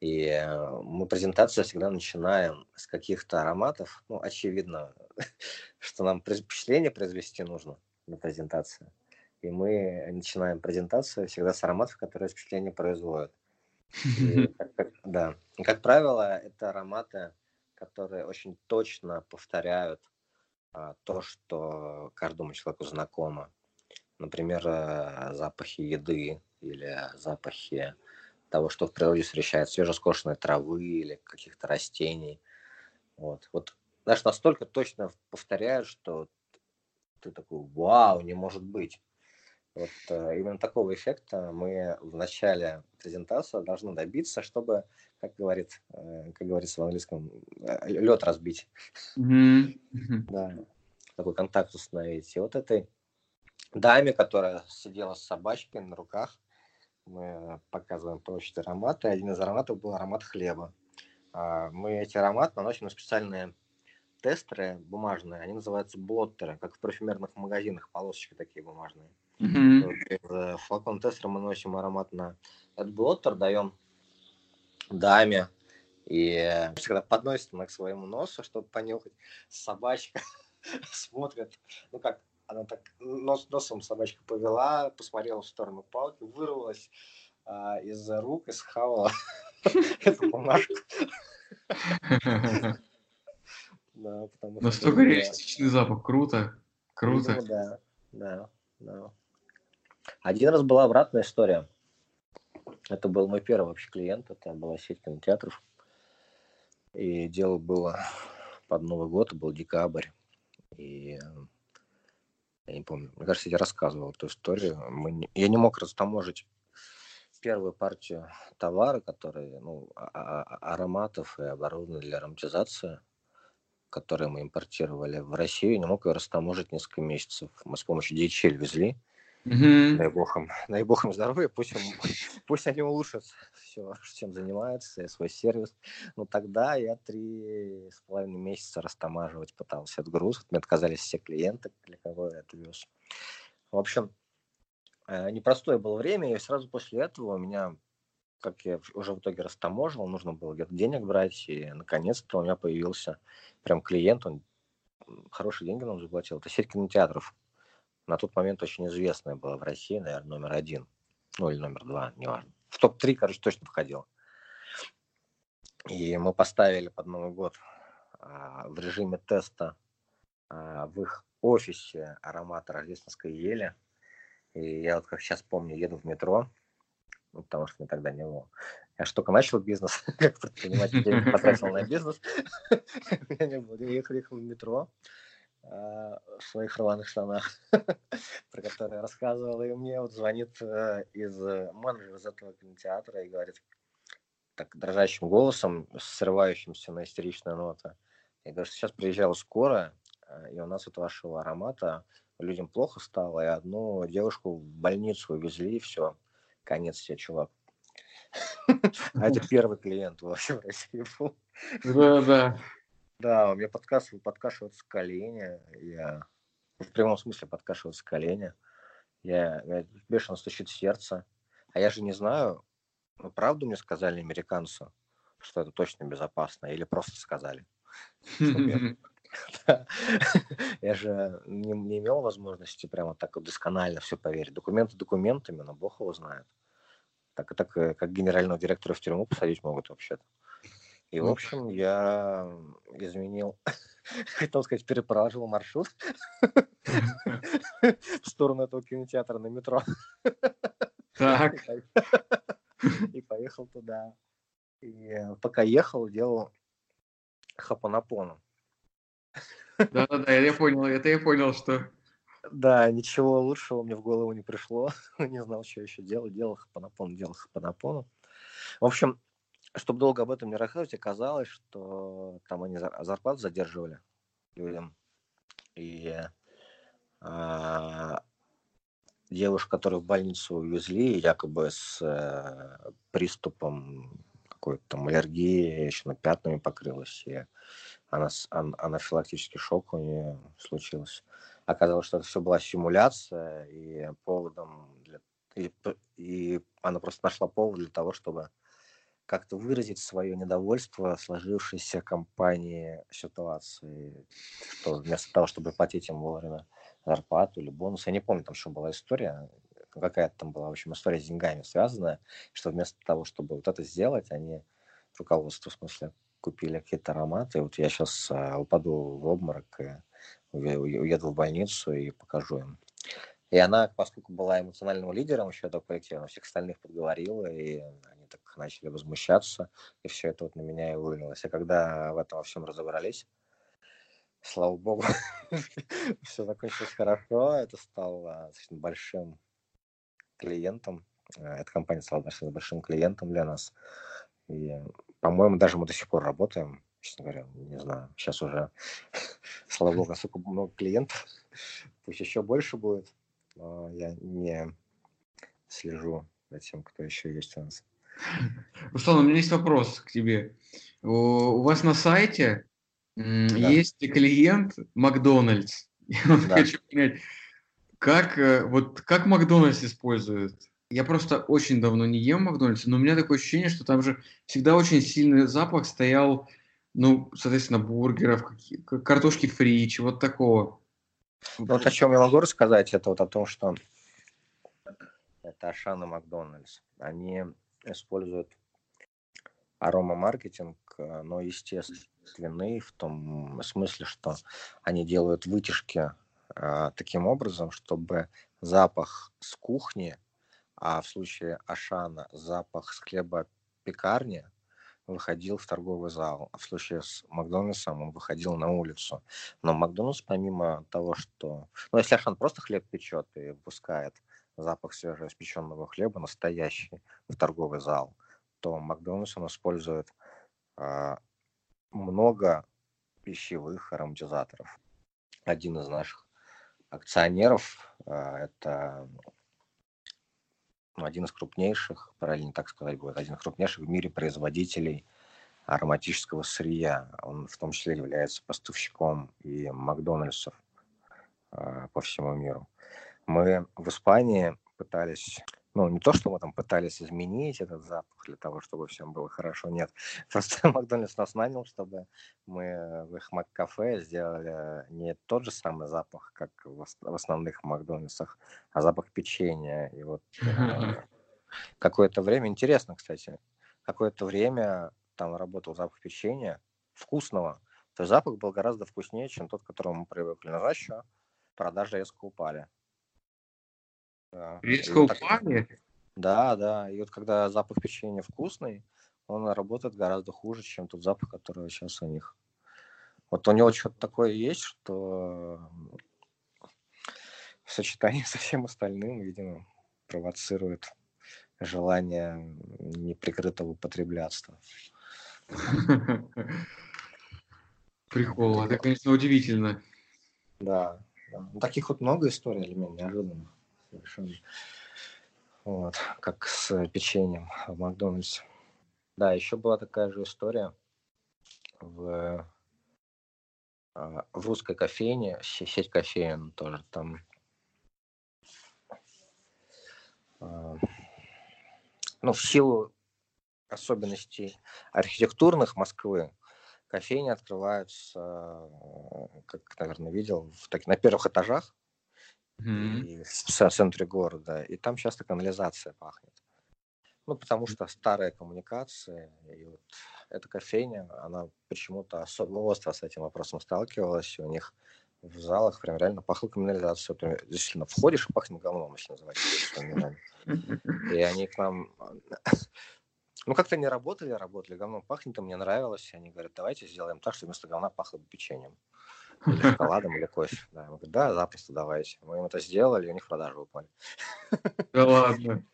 И э, мы презентацию всегда начинаем с каких-то ароматов. Ну, очевидно, что нам впечатление произвести нужно на презентации. И мы начинаем презентацию всегда с ароматов, которые впечатление производят. И, как, как, да. И, как правило, это ароматы, которые очень точно повторяют а, то, что каждому человеку знакомо. Например, а, запахи еды или запахи того, что в природе встречается, свежескошенной травы или каких-то растений. Вот. Вот, знаешь, настолько точно повторяют, что ты такой, вау, не может быть. Вот э, именно такого эффекта мы в начале презентации должны добиться, чтобы, как говорит, э, как говорится в английском, э, лед разбить. Mm-hmm. Да, такой контакт установить. И вот этой даме, которая сидела с собачкой на руках, мы показываем площадь ароматы. Один из ароматов был аромат хлеба. А, мы эти ароматы наносим на специальные тестеры бумажные, они называются блоттеры, как в парфюмерных магазинах, полосочки такие бумажные. Mm-hmm. Э, флакон тестера мы носим аромат на этот блоттер, даем даме, и когда подносит мы к своему носу, чтобы понюхать, собачка смотрит, ну как, она так нос, носом собачка повела, посмотрела в сторону палки, вырвалась а, из рук и схавала эту бумажку. Настолько реалистичный запах, круто, круто. да, да, да. Один раз была обратная история. Это был мой первый вообще клиент, это была сеть кинотеатров. И дело было под Новый год, был декабрь. И я не помню, мне кажется, я рассказывал эту историю. Мы не, я не мог растаможить первую партию товара, которые, ну, а, а, а, ароматов и оборудования для ароматизации, которые мы импортировали в Россию, не мог ее растаможить несколько месяцев. Мы с помощью DHL везли. Mm-hmm. Дай бог им, дай бог им здоровья, пусть, им, пусть они улучшат все, чем занимаются, свой сервис. Но тогда я три с половиной месяца растамаживать пытался этот груз. Мне отказались все клиенты, для кого я это вез. В общем, э, непростое было время, и сразу после этого у меня, как я уже в итоге растаможил, нужно было где-то денег брать, и наконец-то у меня появился прям клиент, он хорошие деньги нам заплатил. Это сеть кинотеатров на тот момент очень известная была в России, наверное, номер один, ну или номер два, неважно. В топ-3, короче, точно входила. И мы поставили под Новый год а, в режиме теста а, в их офисе аромата рождественской ели. И я вот как сейчас помню, еду в метро, ну, потому что мне тогда не было. Я же только начал бизнес, как предприниматель денег потратил на бизнес. У меня не было. Я ехал, в метро, в своих рваных штанах, про которые я рассказывал, и мне вот звонит э, из э, менеджера из этого кинотеатра и говорит так дрожащим голосом, срывающимся на истеричную ноту. Я говорю, сейчас приезжала скорая, и у нас от вашего аромата людям плохо стало, и одну девушку в больницу увезли, и все, конец тебе, чувак. А это первый клиент вообще в России был. Да, да. Да, у меня подкашивают, подкашиваются колени. Я в прямом смысле подкашиваются колени. Я, я бешено стучит сердце. А я же не знаю, ну, правду мне сказали американцы, что это точно безопасно, или просто сказали. Я же не, имел возможности прямо так вот досконально все поверить. Документы документами, но Бог его знает. Так, так э, как генерального директора в тюрьму посадить могут вообще-то. И, в общем, я изменил, хотел сказать, перепроложил маршрут в сторону этого кинотеатра на метро. Так. И поехал туда. И пока ехал, делал хапанапону. Да-да-да, я понял, это я понял, что... Да, ничего лучшего мне в голову не пришло. не знал, что еще делать. Делал хапанапону, делал хапанапону. В общем, чтобы долго об этом не рассказывать, оказалось, что там они зарплату задерживали людям. И а, девушка, которую в больницу увезли, якобы с э, приступом какой-то там аллергии, еще на пятнами покрылась, и она, ан, анафилактический шок у нее случился. Оказалось, что это все была симуляция, и поводом для... И, и она просто нашла повод для того, чтобы как-то выразить свое недовольство сложившейся компании ситуации, что вместо того, чтобы платить им вовремя зарплату или бонус, я не помню, там что была история, какая-то там была, в общем, история с деньгами связанная, что вместо того, чтобы вот это сделать, они руководство, в смысле, купили какие-то ароматы. Вот я сейчас а, упаду в обморок и уеду в больницу и покажу им. И она, поскольку была эмоциональным лидером еще этого коллектива, всех остальных подговорила, и начали возмущаться, и все это вот на меня и вылилось. А когда в этом во всем разобрались, слава богу, все закончилось хорошо, это стало достаточно большим клиентом, э, эта компания стала достаточно большим клиентом для нас, и, по-моему, даже мы до сих пор работаем, честно говоря, не знаю, сейчас уже, слава богу, насколько много клиентов, пусть еще больше будет, я не слежу за тем, кто еще есть у нас. Руслан, у меня есть вопрос к тебе. У вас на сайте да. есть клиент Макдональдс. Я да. хочу понять, как, э, вот, как Макдональдс использует? Я просто очень давно не ем Макдональдс, но у меня такое ощущение, что там же всегда очень сильный запах стоял, ну, соответственно, бургеров, картошки фри, чего-то такого. Ну, вот о чем я могу рассказать, это вот о том, что это Ашан и Макдональдс. Они используют аромамаркетинг, э, но естественный в том смысле, что они делают вытяжки а, таким образом, чтобы запах с кухни, а в случае Ашана запах с хлеба пекарни выходил в торговый зал, а в случае с Макдональдсом он выходил на улицу. Но Макдональдс, помимо того, что... Ну, если Ашан просто хлеб печет и выпускает запах свежеиспеченного хлеба, настоящий, в торговый зал, то Макдональдс он использует а, много пищевых ароматизаторов. Один из наших акционеров а, это ну, один из крупнейших, правильно так сказать будет, один из крупнейших в мире производителей ароматического сырья. Он в том числе является поставщиком и Макдональдсов э, по всему миру. Мы в Испании пытались ну, не то, что мы там пытались изменить этот запах для того, чтобы всем было хорошо, нет. Просто Макдональдс нас нанял, чтобы мы в их Маккафе сделали не тот же самый запах, как в основных Макдональдсах, а запах печенья. И вот э, какое-то время, интересно, кстати, какое-то время там работал запах печенья вкусного, то есть запах был гораздо вкуснее, чем тот, к которому мы привыкли. Но еще продажи резко упали. Да. Упали? Да, да. И вот когда запах печенья вкусный, он работает гораздо хуже, чем тот запах, который сейчас у них. Вот у него что-то такое есть, что в сочетании со всем остальным, видимо, провоцирует желание неприкрытого употреблятства. Прикол, это, конечно, удивительно. Да, да. Таких вот много историй для меня неожиданных совершенно. Вот, как с печеньем в Макдональдсе. Да, еще была такая же история в, а, в русской кофейне, сеть кофеин тоже там. А, ну, в силу особенностей архитектурных Москвы, кофейни открываются, как, наверное, видел, в, так, на первых этажах mm-hmm. в центре города, и там часто канализация пахнет. Ну, потому что старая коммуникация, и вот эта кофейня, она почему-то особо остро с этим вопросом сталкивалась, и у них в залах прям реально пахло канализацией. Прям, действительно, входишь и пахнет говном, если называть И они к нам... Ну, как-то не работали, работали, говном пахнет, и мне нравилось. И они говорят, давайте сделаем так, чтобы вместо говна пахло печеньем. Или шоколадом, или кофе. Да, мы говорим, да, запросто давайте. Мы им это сделали, и у них продажи упали. Да ладно.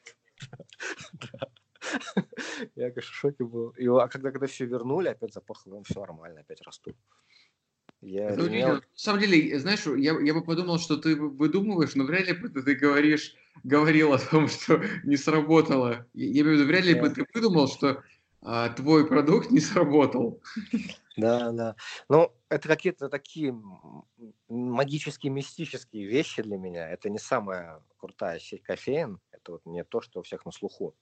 Я, конечно, в шоке был. И, а когда, когда все вернули, опять запахло, все нормально, опять растут. Я это имел... На самом деле, знаешь, я, я бы подумал, что ты выдумываешь, но вряд ли бы ты говоришь, говорил о том, что не сработало. Я, я имею в виду, вряд ли бы ты выдумал, что а, твой продукт не сработал. Да, да. Ну, это какие-то такие магические, мистические вещи для меня. Это не самая крутая сеть кофеин. Это вот не то, что у всех на слуху.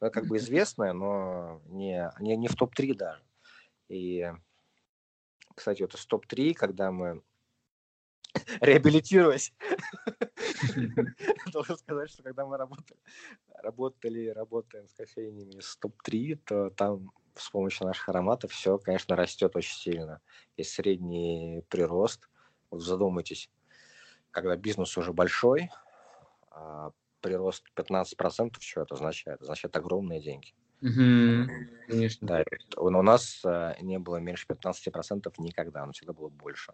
Ну, как бы известная, но не, не, не в топ-3 даже. И, кстати, вот из топ-3, когда мы реабилитируясь, должен сказать, что когда мы работали, работали, работаем с кофейнями с топ-3, то там с помощью наших ароматов все, конечно, растет очень сильно. Есть средний прирост. Вот задумайтесь, когда бизнес уже большой, а прирост 15%, что это означает? Означает огромные деньги. Угу, конечно. Да, у нас э, не было меньше 15% никогда, но всегда было больше.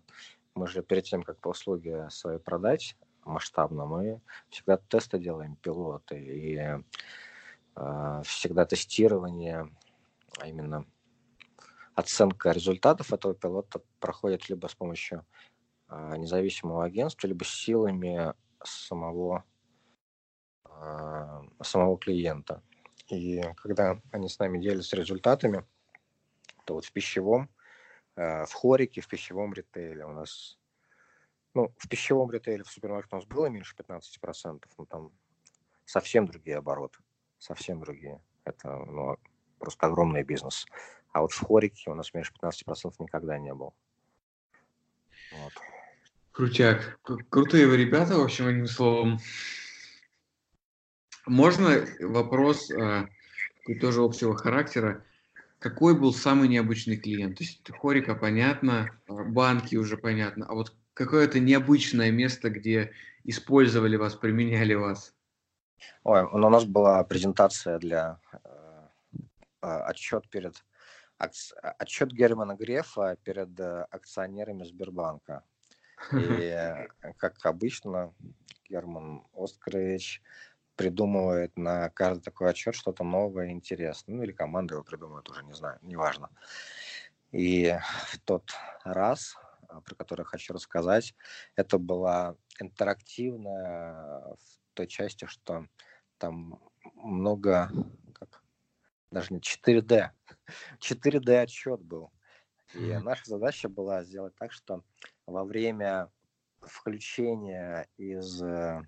Мы же перед тем, как по услуге свои продать масштабно, мы всегда тесты делаем, пилоты, и э, всегда тестирование, а именно оценка результатов этого пилота проходит либо с помощью э, независимого агентства, либо силами самого а, самого клиента. И когда они с нами делятся результатами, то вот в пищевом, э, в хорике, в пищевом ритейле у нас, ну, в пищевом ритейле в супермаркете у нас было меньше 15%, но там совсем другие обороты, совсем другие. Это ну, просто огромный бизнес. А вот в хорике у нас меньше 15% никогда не было. Вот. Крутяк. Крутые вы ребята, в общем, одним словом. Можно вопрос э, тоже общего характера? Какой был самый необычный клиент? То есть хорика понятно, а банки уже понятно, а вот какое-то необычное место, где использовали вас, применяли вас? Ой, у нас была презентация для э, отчет перед отчет Германа Грефа перед э, акционерами Сбербанка. И, как обычно, Герман Оскарович придумывает на каждый такой отчет что-то новое, интересное. Ну, или команда его придумывает, уже не знаю, неважно. И в тот раз, а, про который хочу рассказать, это была интерактивная в той части, что там много, даже не 4D, 4D отчет был. И наша задача была сделать так, что во время включения из э,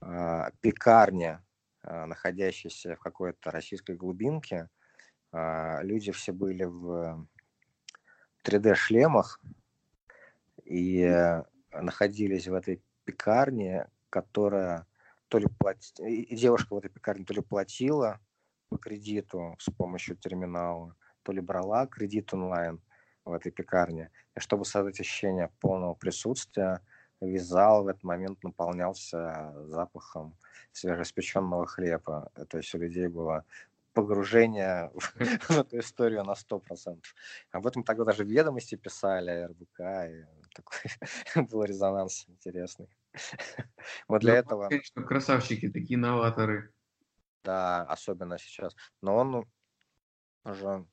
а, пекарня, а, находящаяся в какой-то российской глубинке. А, люди все были в 3D-шлемах и э, находились в этой пекарне, которая то ли платила, и девушка в этой пекарне то ли платила по кредиту с помощью терминала, то ли брала кредит онлайн в этой пекарне. И чтобы создать ощущение полного присутствия, весь зал в этот момент наполнялся запахом свежеиспеченного хлеба. То есть у людей было погружение в эту историю на 100%. Об этом тогда даже ведомости писали, РБК, и такой был резонанс интересный. Вот для этого... Конечно, красавчики, такие новаторы. Да, особенно сейчас. Но он уже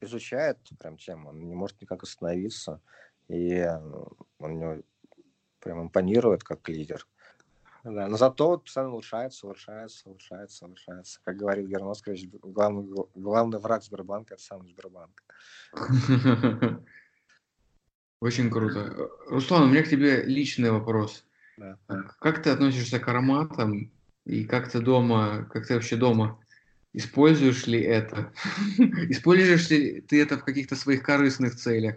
изучает прям тему, он не может никак остановиться, и у него прям импонирует как лидер. Да, но зато постоянно улучшается, улучшается, улучшается, улучшается. Как говорит Герман Оскарович, главный, главный враг Сбербанка – это сам Сбербанк. Очень круто. Руслан, у меня к тебе личный вопрос. Да. Как ты относишься к ароматам и как ты дома, как ты вообще дома используешь ли это? Используешь ли ты это в каких-то своих корыстных целях?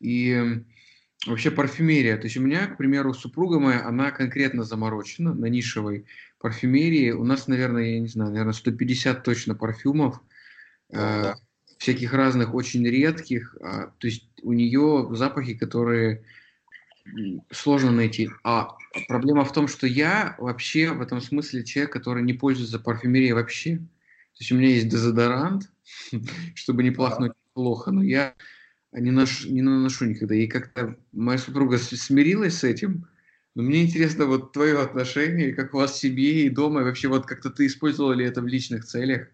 И вообще парфюмерия. То есть у меня, к примеру, супруга моя, она конкретно заморочена на нишевой парфюмерии. У нас, наверное, я не знаю, наверное, 150 точно парфюмов. Э, всяких разных, очень редких. Э, то есть у нее запахи, которые сложно найти. А проблема в том, что я вообще в этом смысле человек, который не пользуется парфюмерией вообще. То есть у меня есть дезодорант, чтобы не пахнуть плохо, но я не, нош, не наношу никогда. И как-то моя супруга смирилась с этим. Но мне интересно вот твое отношение, как у вас в семье и дома, и вообще вот как-то ты использовал ли это в личных целях?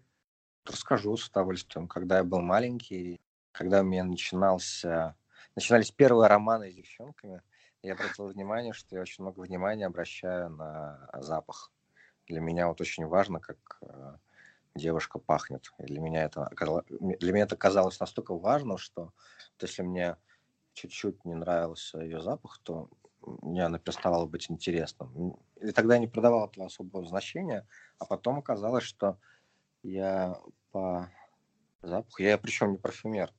Расскажу с удовольствием. Когда я был маленький, когда у меня начинался начинались первые романы с девчонками, я обратил внимание, что я очень много внимания обращаю на запах. Для меня вот очень важно, как э, девушка пахнет. И для меня это для меня это казалось настолько важным, что вот если мне чуть-чуть не нравился ее запах, то мне она переставала быть интересным. И тогда я не придавал этого особого значения, а потом оказалось, что я по запаху, я причем не парфюмер,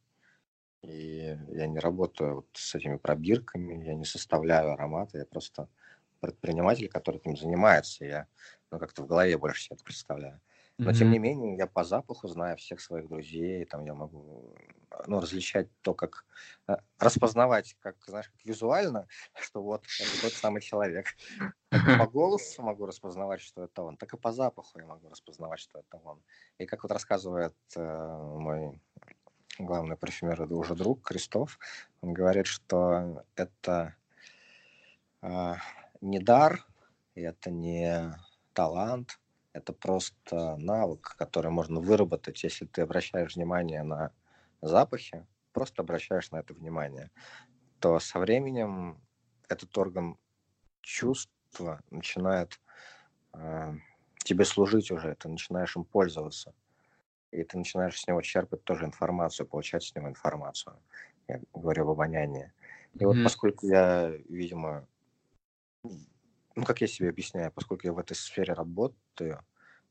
и я не работаю вот с этими пробирками, я не составляю ароматы, я просто предприниматель, который этим занимается. Я ну, как-то в голове больше себе это представляю. Но mm-hmm. тем не менее, я по запаху знаю всех своих друзей, там я могу ну, различать то, как э, распознавать, как, знаешь, как визуально, что вот это тот самый человек. по голосу могу распознавать, что это он, так и по запаху я могу распознавать, что это он. И как вот рассказывает э, мой главный парфюмер, это уже друг Крестов, он говорит, что это э, не дар, это не талант, это просто навык, который можно выработать, если ты обращаешь внимание на запахи, просто обращаешь на это внимание, то со временем этот орган чувства начинает э, тебе служить уже, ты начинаешь им пользоваться и ты начинаешь с него черпать тоже информацию, получать с него информацию. Я говорю об обонянии. И mm-hmm. вот поскольку я, видимо, ну, как я себе объясняю, поскольку я в этой сфере работаю,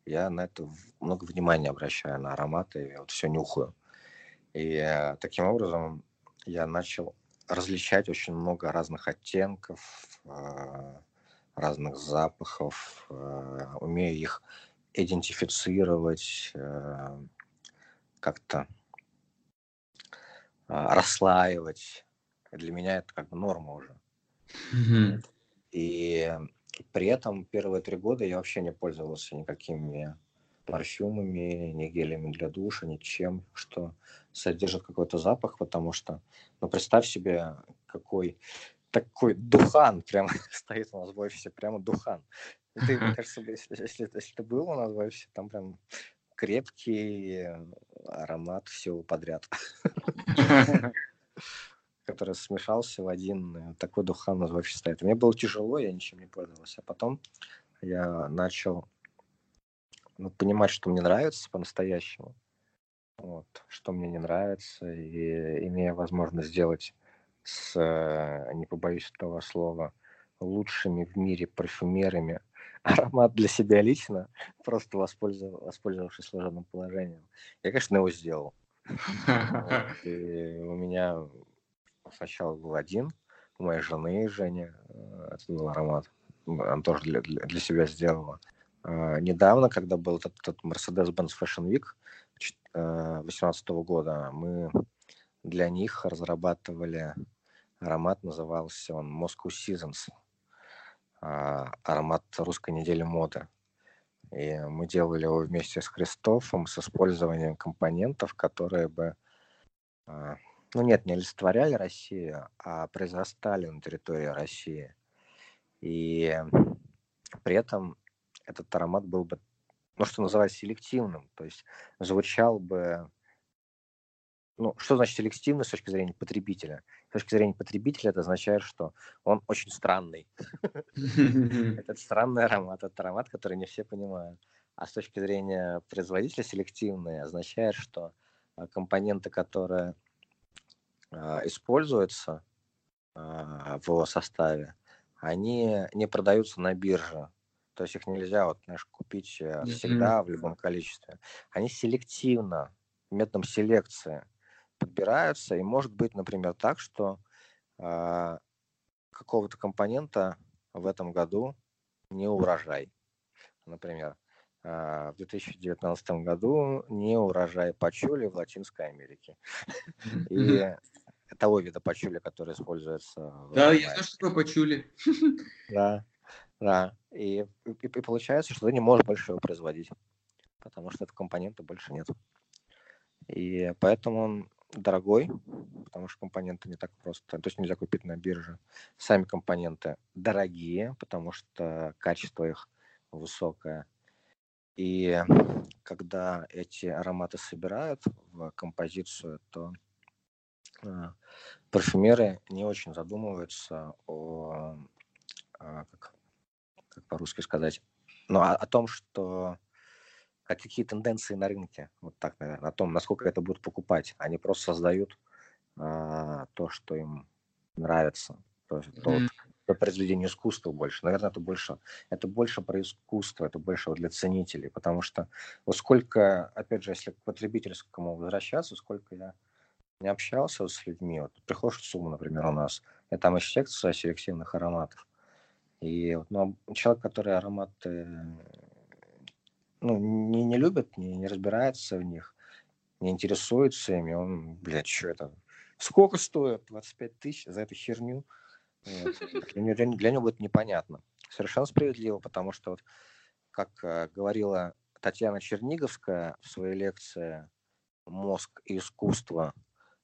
я на это много внимания обращаю, на ароматы, я вот все нюхаю. И э, таким образом я начал различать очень много разных оттенков, э, разных запахов, э, умею их идентифицировать, э, как-то а, расслаивать. Для меня это как бы норма уже. Mm-hmm. И при этом первые три года я вообще не пользовался никакими парфюмами, ни гелями для душа, ничем, что содержит какой-то запах, потому что, ну, представь себе, какой такой духан прямо стоит у нас в офисе, прямо духан. Ты, мне кажется, если, если, если ты был у нас в офисе, там прям крепкий аромат всего подряд, который смешался в один э, такой духан у нас в офисе стоит. Мне было тяжело, я ничем не пользовался. А потом я начал ну, понимать, что мне нравится по-настоящему, вот, что мне не нравится, и имея возможность сделать с, э, не побоюсь этого слова, лучшими в мире парфюмерами аромат для себя лично, просто воспользовавшись, воспользовавшись служебным положением. Я, конечно, его сделал. И у меня сначала был один, у моей жены Женя, э, это был аромат. Он тоже для, для, для себя сделала. А, недавно, когда был этот, этот Mercedes-Benz Fashion Week 2018 э, года, мы для них разрабатывали аромат, назывался он Moscow Seasons. А, аромат русской недели моды. И мы делали его вместе с Христофом с использованием компонентов, которые бы, а, ну нет, не олицетворяли Россию, а произрастали на территории России. И при этом этот аромат был бы, ну что называется, селективным, то есть звучал бы ну, что значит селективно с точки зрения потребителя? С точки зрения потребителя это означает, что он очень странный. Этот странный аромат, это аромат, который не все понимают. А с точки зрения производителя селективный означает, что а, компоненты, которые а, используются а, в его составе, они не продаются на бирже. То есть их нельзя вот, знаешь, купить э, всегда в любом количестве. Они селективно, методом селекции подбираются, и может быть, например, так, что э, какого-то компонента в этом году не урожай. Например, э, в 2019 году не урожай пачули в Латинской Америке. И того вида пачули, который используется. Да, я знаю, что такое пачули. Да, да. И, и, и получается, что ты не можешь больше его производить, потому что этого компонента больше нет. И поэтому дорогой, потому что компоненты не так просто, то есть нельзя купить на бирже. Сами компоненты дорогие, потому что качество их высокое. И когда эти ароматы собирают в композицию, то а, парфюмеры не очень задумываются о, а, как, как по-русски сказать, но о, о том, что какие тенденции на рынке, вот так, наверное, о том, насколько это будут покупать. Они просто создают а, то, что им нравится. То есть mm. то, то произведение искусства больше. Наверное, это больше, это больше про искусство, это больше вот для ценителей, потому что вот сколько, опять же, если к потребительскому возвращаться, сколько я не общался с людьми, вот приходишь в СУМ, например, у нас, и там есть секция селективных ароматов, и ну, человек, который ароматы ну, не, не любит, не, не разбирается в них, не интересуется ими, он, блядь, что это? Сколько стоит? 25 тысяч за эту херню? Вот. Для, него, для него будет непонятно. Совершенно справедливо, потому что, вот, как э, говорила Татьяна Черниговская в своей лекции «Мозг и искусство»,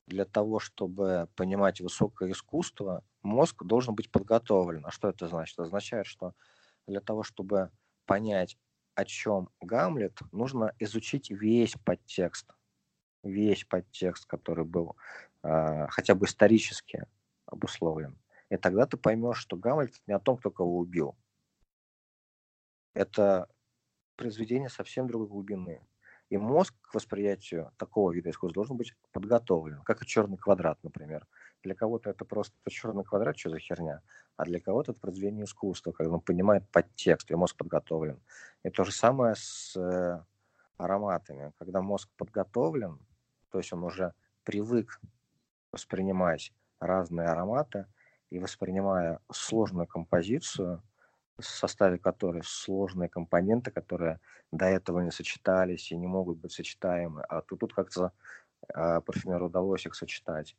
для того, чтобы понимать высокое искусство, мозг должен быть подготовлен. А что это значит? Это означает, что для того, чтобы понять о чем Гамлет, нужно изучить весь подтекст, весь подтекст, который был э, хотя бы исторически обусловлен. И тогда ты поймешь, что Гамлет не о том, кто кого убил. Это произведение совсем другой глубины. И мозг к восприятию такого вида искусства должен быть подготовлен, как и черный квадрат, например. Для кого-то это просто черный квадрат, что за херня, а для кого-то это произведение искусства, когда он понимает подтекст, и мозг подготовлен. И то же самое с э, ароматами. Когда мозг подготовлен, то есть он уже привык воспринимать разные ароматы, и воспринимая сложную композицию, в составе которой сложные компоненты, которые до этого не сочетались и не могут быть сочетаемы, а тут, тут как-то э, парфюмеру удалось их сочетать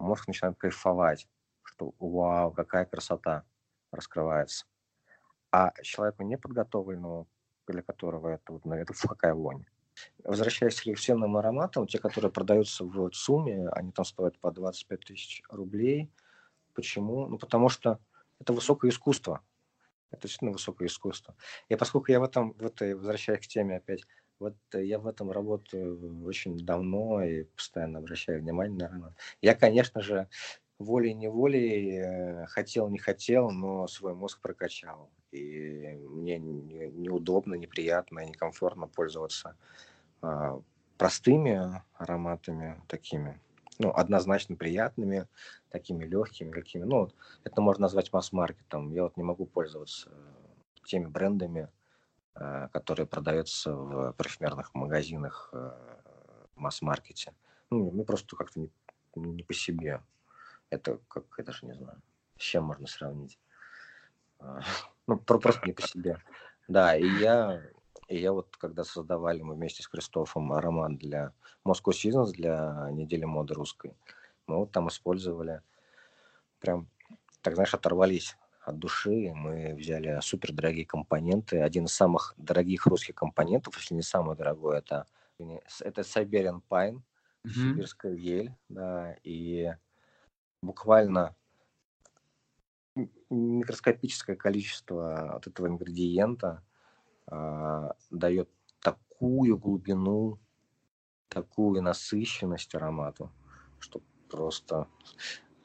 мозг начинает кайфовать, что вау, какая красота раскрывается. А человеку неподготовленному, для которого это, вот, ну, это фу, какая вонь. Возвращаясь к рефлексивным ароматам, те, которые продаются в ЦУМе, они там стоят по 25 тысяч рублей. Почему? Ну, потому что это высокое искусство. Это действительно высокое искусство. И поскольку я в этом, в этой, возвращаясь к теме опять, вот э, я в этом работаю очень давно и постоянно обращаю внимание на. Я, конечно же, волей-неволей, э, хотел, не хотел, но свой мозг прокачал. И мне неудобно, неприятно, некомфортно пользоваться а, простыми ароматами такими, ну, однозначно приятными, такими легкими, какими, ну, это можно назвать масс-маркетом. Я вот не могу пользоваться теми брендами, Э, которые продаются в парфюмерных магазинах э, масс-маркете. Ну, ну, просто как-то не, не по себе. Это как, я даже не знаю, с чем можно сравнить. А, ну, просто не по себе. Да, и я, и я вот, когда создавали мы вместе с Кристофом аромат для Moscow Seasons, для недели моды русской, мы вот там использовали прям, так знаешь, оторвались от души. Мы взяли супер дорогие компоненты. Один из самых дорогих русских компонентов, если не самый дорогой, это, это Siberian Pine, mm-hmm. сибирская ель. Да, и буквально микроскопическое количество от этого ингредиента э, дает такую глубину, такую насыщенность аромату, что просто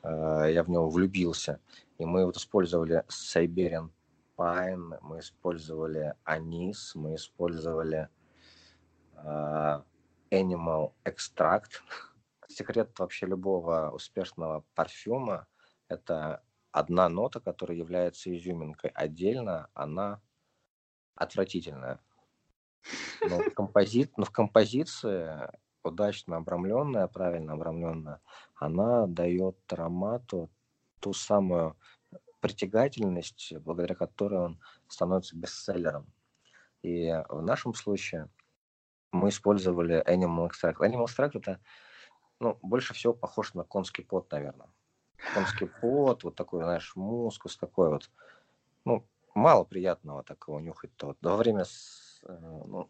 э, я в него влюбился. И мы вот использовали Siberian Pine, мы использовали анис, мы использовали э, Animal Extract. Секрет вообще любого успешного парфюма – это одна нота, которая является изюминкой. Отдельно она отвратительная. Но в, компози... Но в композиции удачно обрамленная, правильно обрамленная, она дает аромату ту самую притягательность, благодаря которой он становится бестселлером. И в нашем случае мы использовали Animal Extract. Animal Extract это ну, больше всего похож на конский пот, наверное. Конский пот, вот такой, знаешь, мускус такой вот. Ну, мало приятного такого нюхать-то. Во время, э, ну,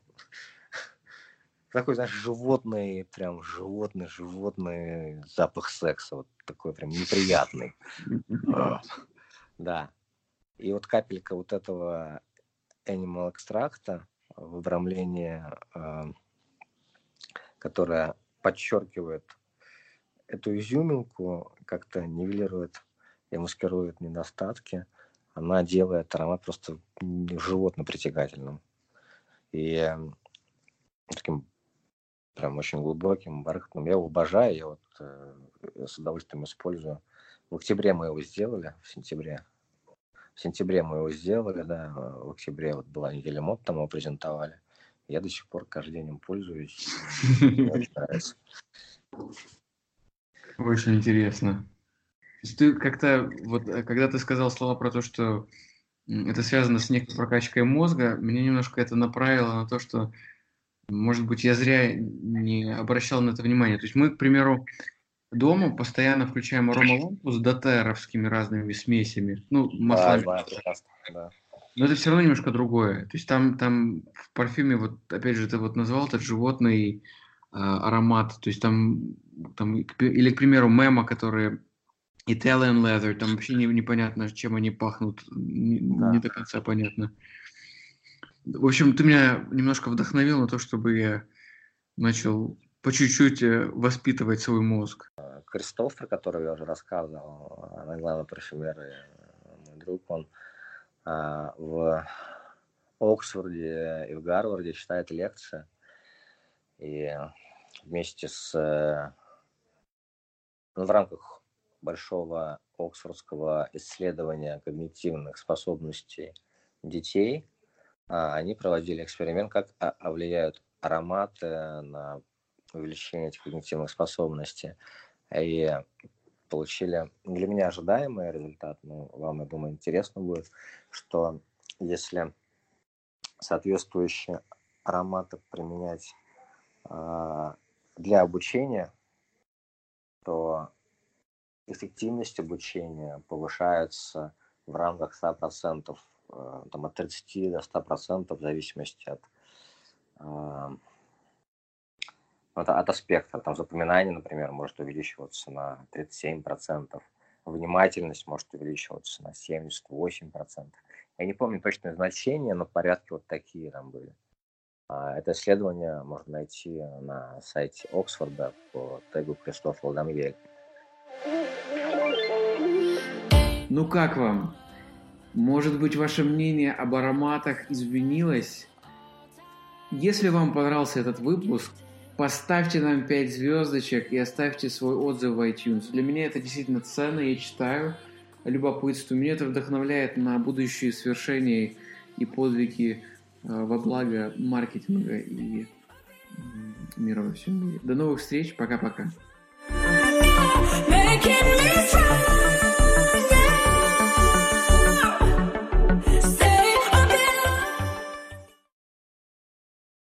такой, знаешь, животный, прям животный, животный запах секса, вот такой прям неприятный. Да. И вот капелька вот этого animal экстракта в обрамлении, которая подчеркивает эту изюминку как-то нивелирует и маскирует недостатки, она делает аромат просто животно притягательным. И таким прям очень глубоким, бархатным. Я его обожаю, я вот э, с удовольствием использую. В октябре мы его сделали, в сентябре. В сентябре мы его сделали, да, в октябре вот была неделя мод, там его презентовали. Я до сих пор каждый день им пользуюсь. Очень интересно. Ты как-то, вот э, когда ты сказал слова про то, что это связано с некой прокачкой мозга, меня немножко это направило на то, что, может быть, я зря не обращал на это внимание. То есть мы, к примеру, дома постоянно включаем аромалампу с дотеровскими разными смесями, ну, маслами. Да, да, да. Но это все равно немножко другое. То есть там, там в парфюме, вот опять же, ты вот назвал этот животный э, аромат. То есть там, там, или, к примеру, мема, которые Italian leather, там вообще не, непонятно, чем они пахнут, не, да. не до конца понятно. В общем, ты меня немножко вдохновил на то, чтобы я начал по чуть-чуть э, воспитывать свой мозг. Кристофер, который я уже рассказывал, она главный парфюмер, мой друг, он в Оксфорде и в Гарварде читает лекции. И вместе с... Ну, в рамках большого оксфордского исследования когнитивных способностей детей, они проводили эксперимент, как влияют ароматы на увеличение этих когнитивных способностей. И получили для меня ожидаемый результат, но вам, я думаю, интересно будет, что если соответствующие ароматы применять для обучения, то эффективность обучения повышается в рамках 100%, э, там, от 30 до 100% в зависимости от э, от, от аспекта. Там запоминание, например, может увеличиваться на 37%, внимательность может увеличиваться на 78%. Я не помню точное значение, но порядки вот такие там были. А, это исследование можно найти на сайте Оксфорда по тегу Кристоф Ладамьель. Ну как вам? Может быть, ваше мнение об ароматах изменилось? Если вам понравился этот выпуск, Поставьте нам 5 звездочек и оставьте свой отзыв в iTunes. Для меня это действительно ценно, я читаю, любопытствую. Меня это вдохновляет на будущие свершения и подвиги э, во благо маркетинга и мира во всем мире. До новых встреч, пока-пока. Making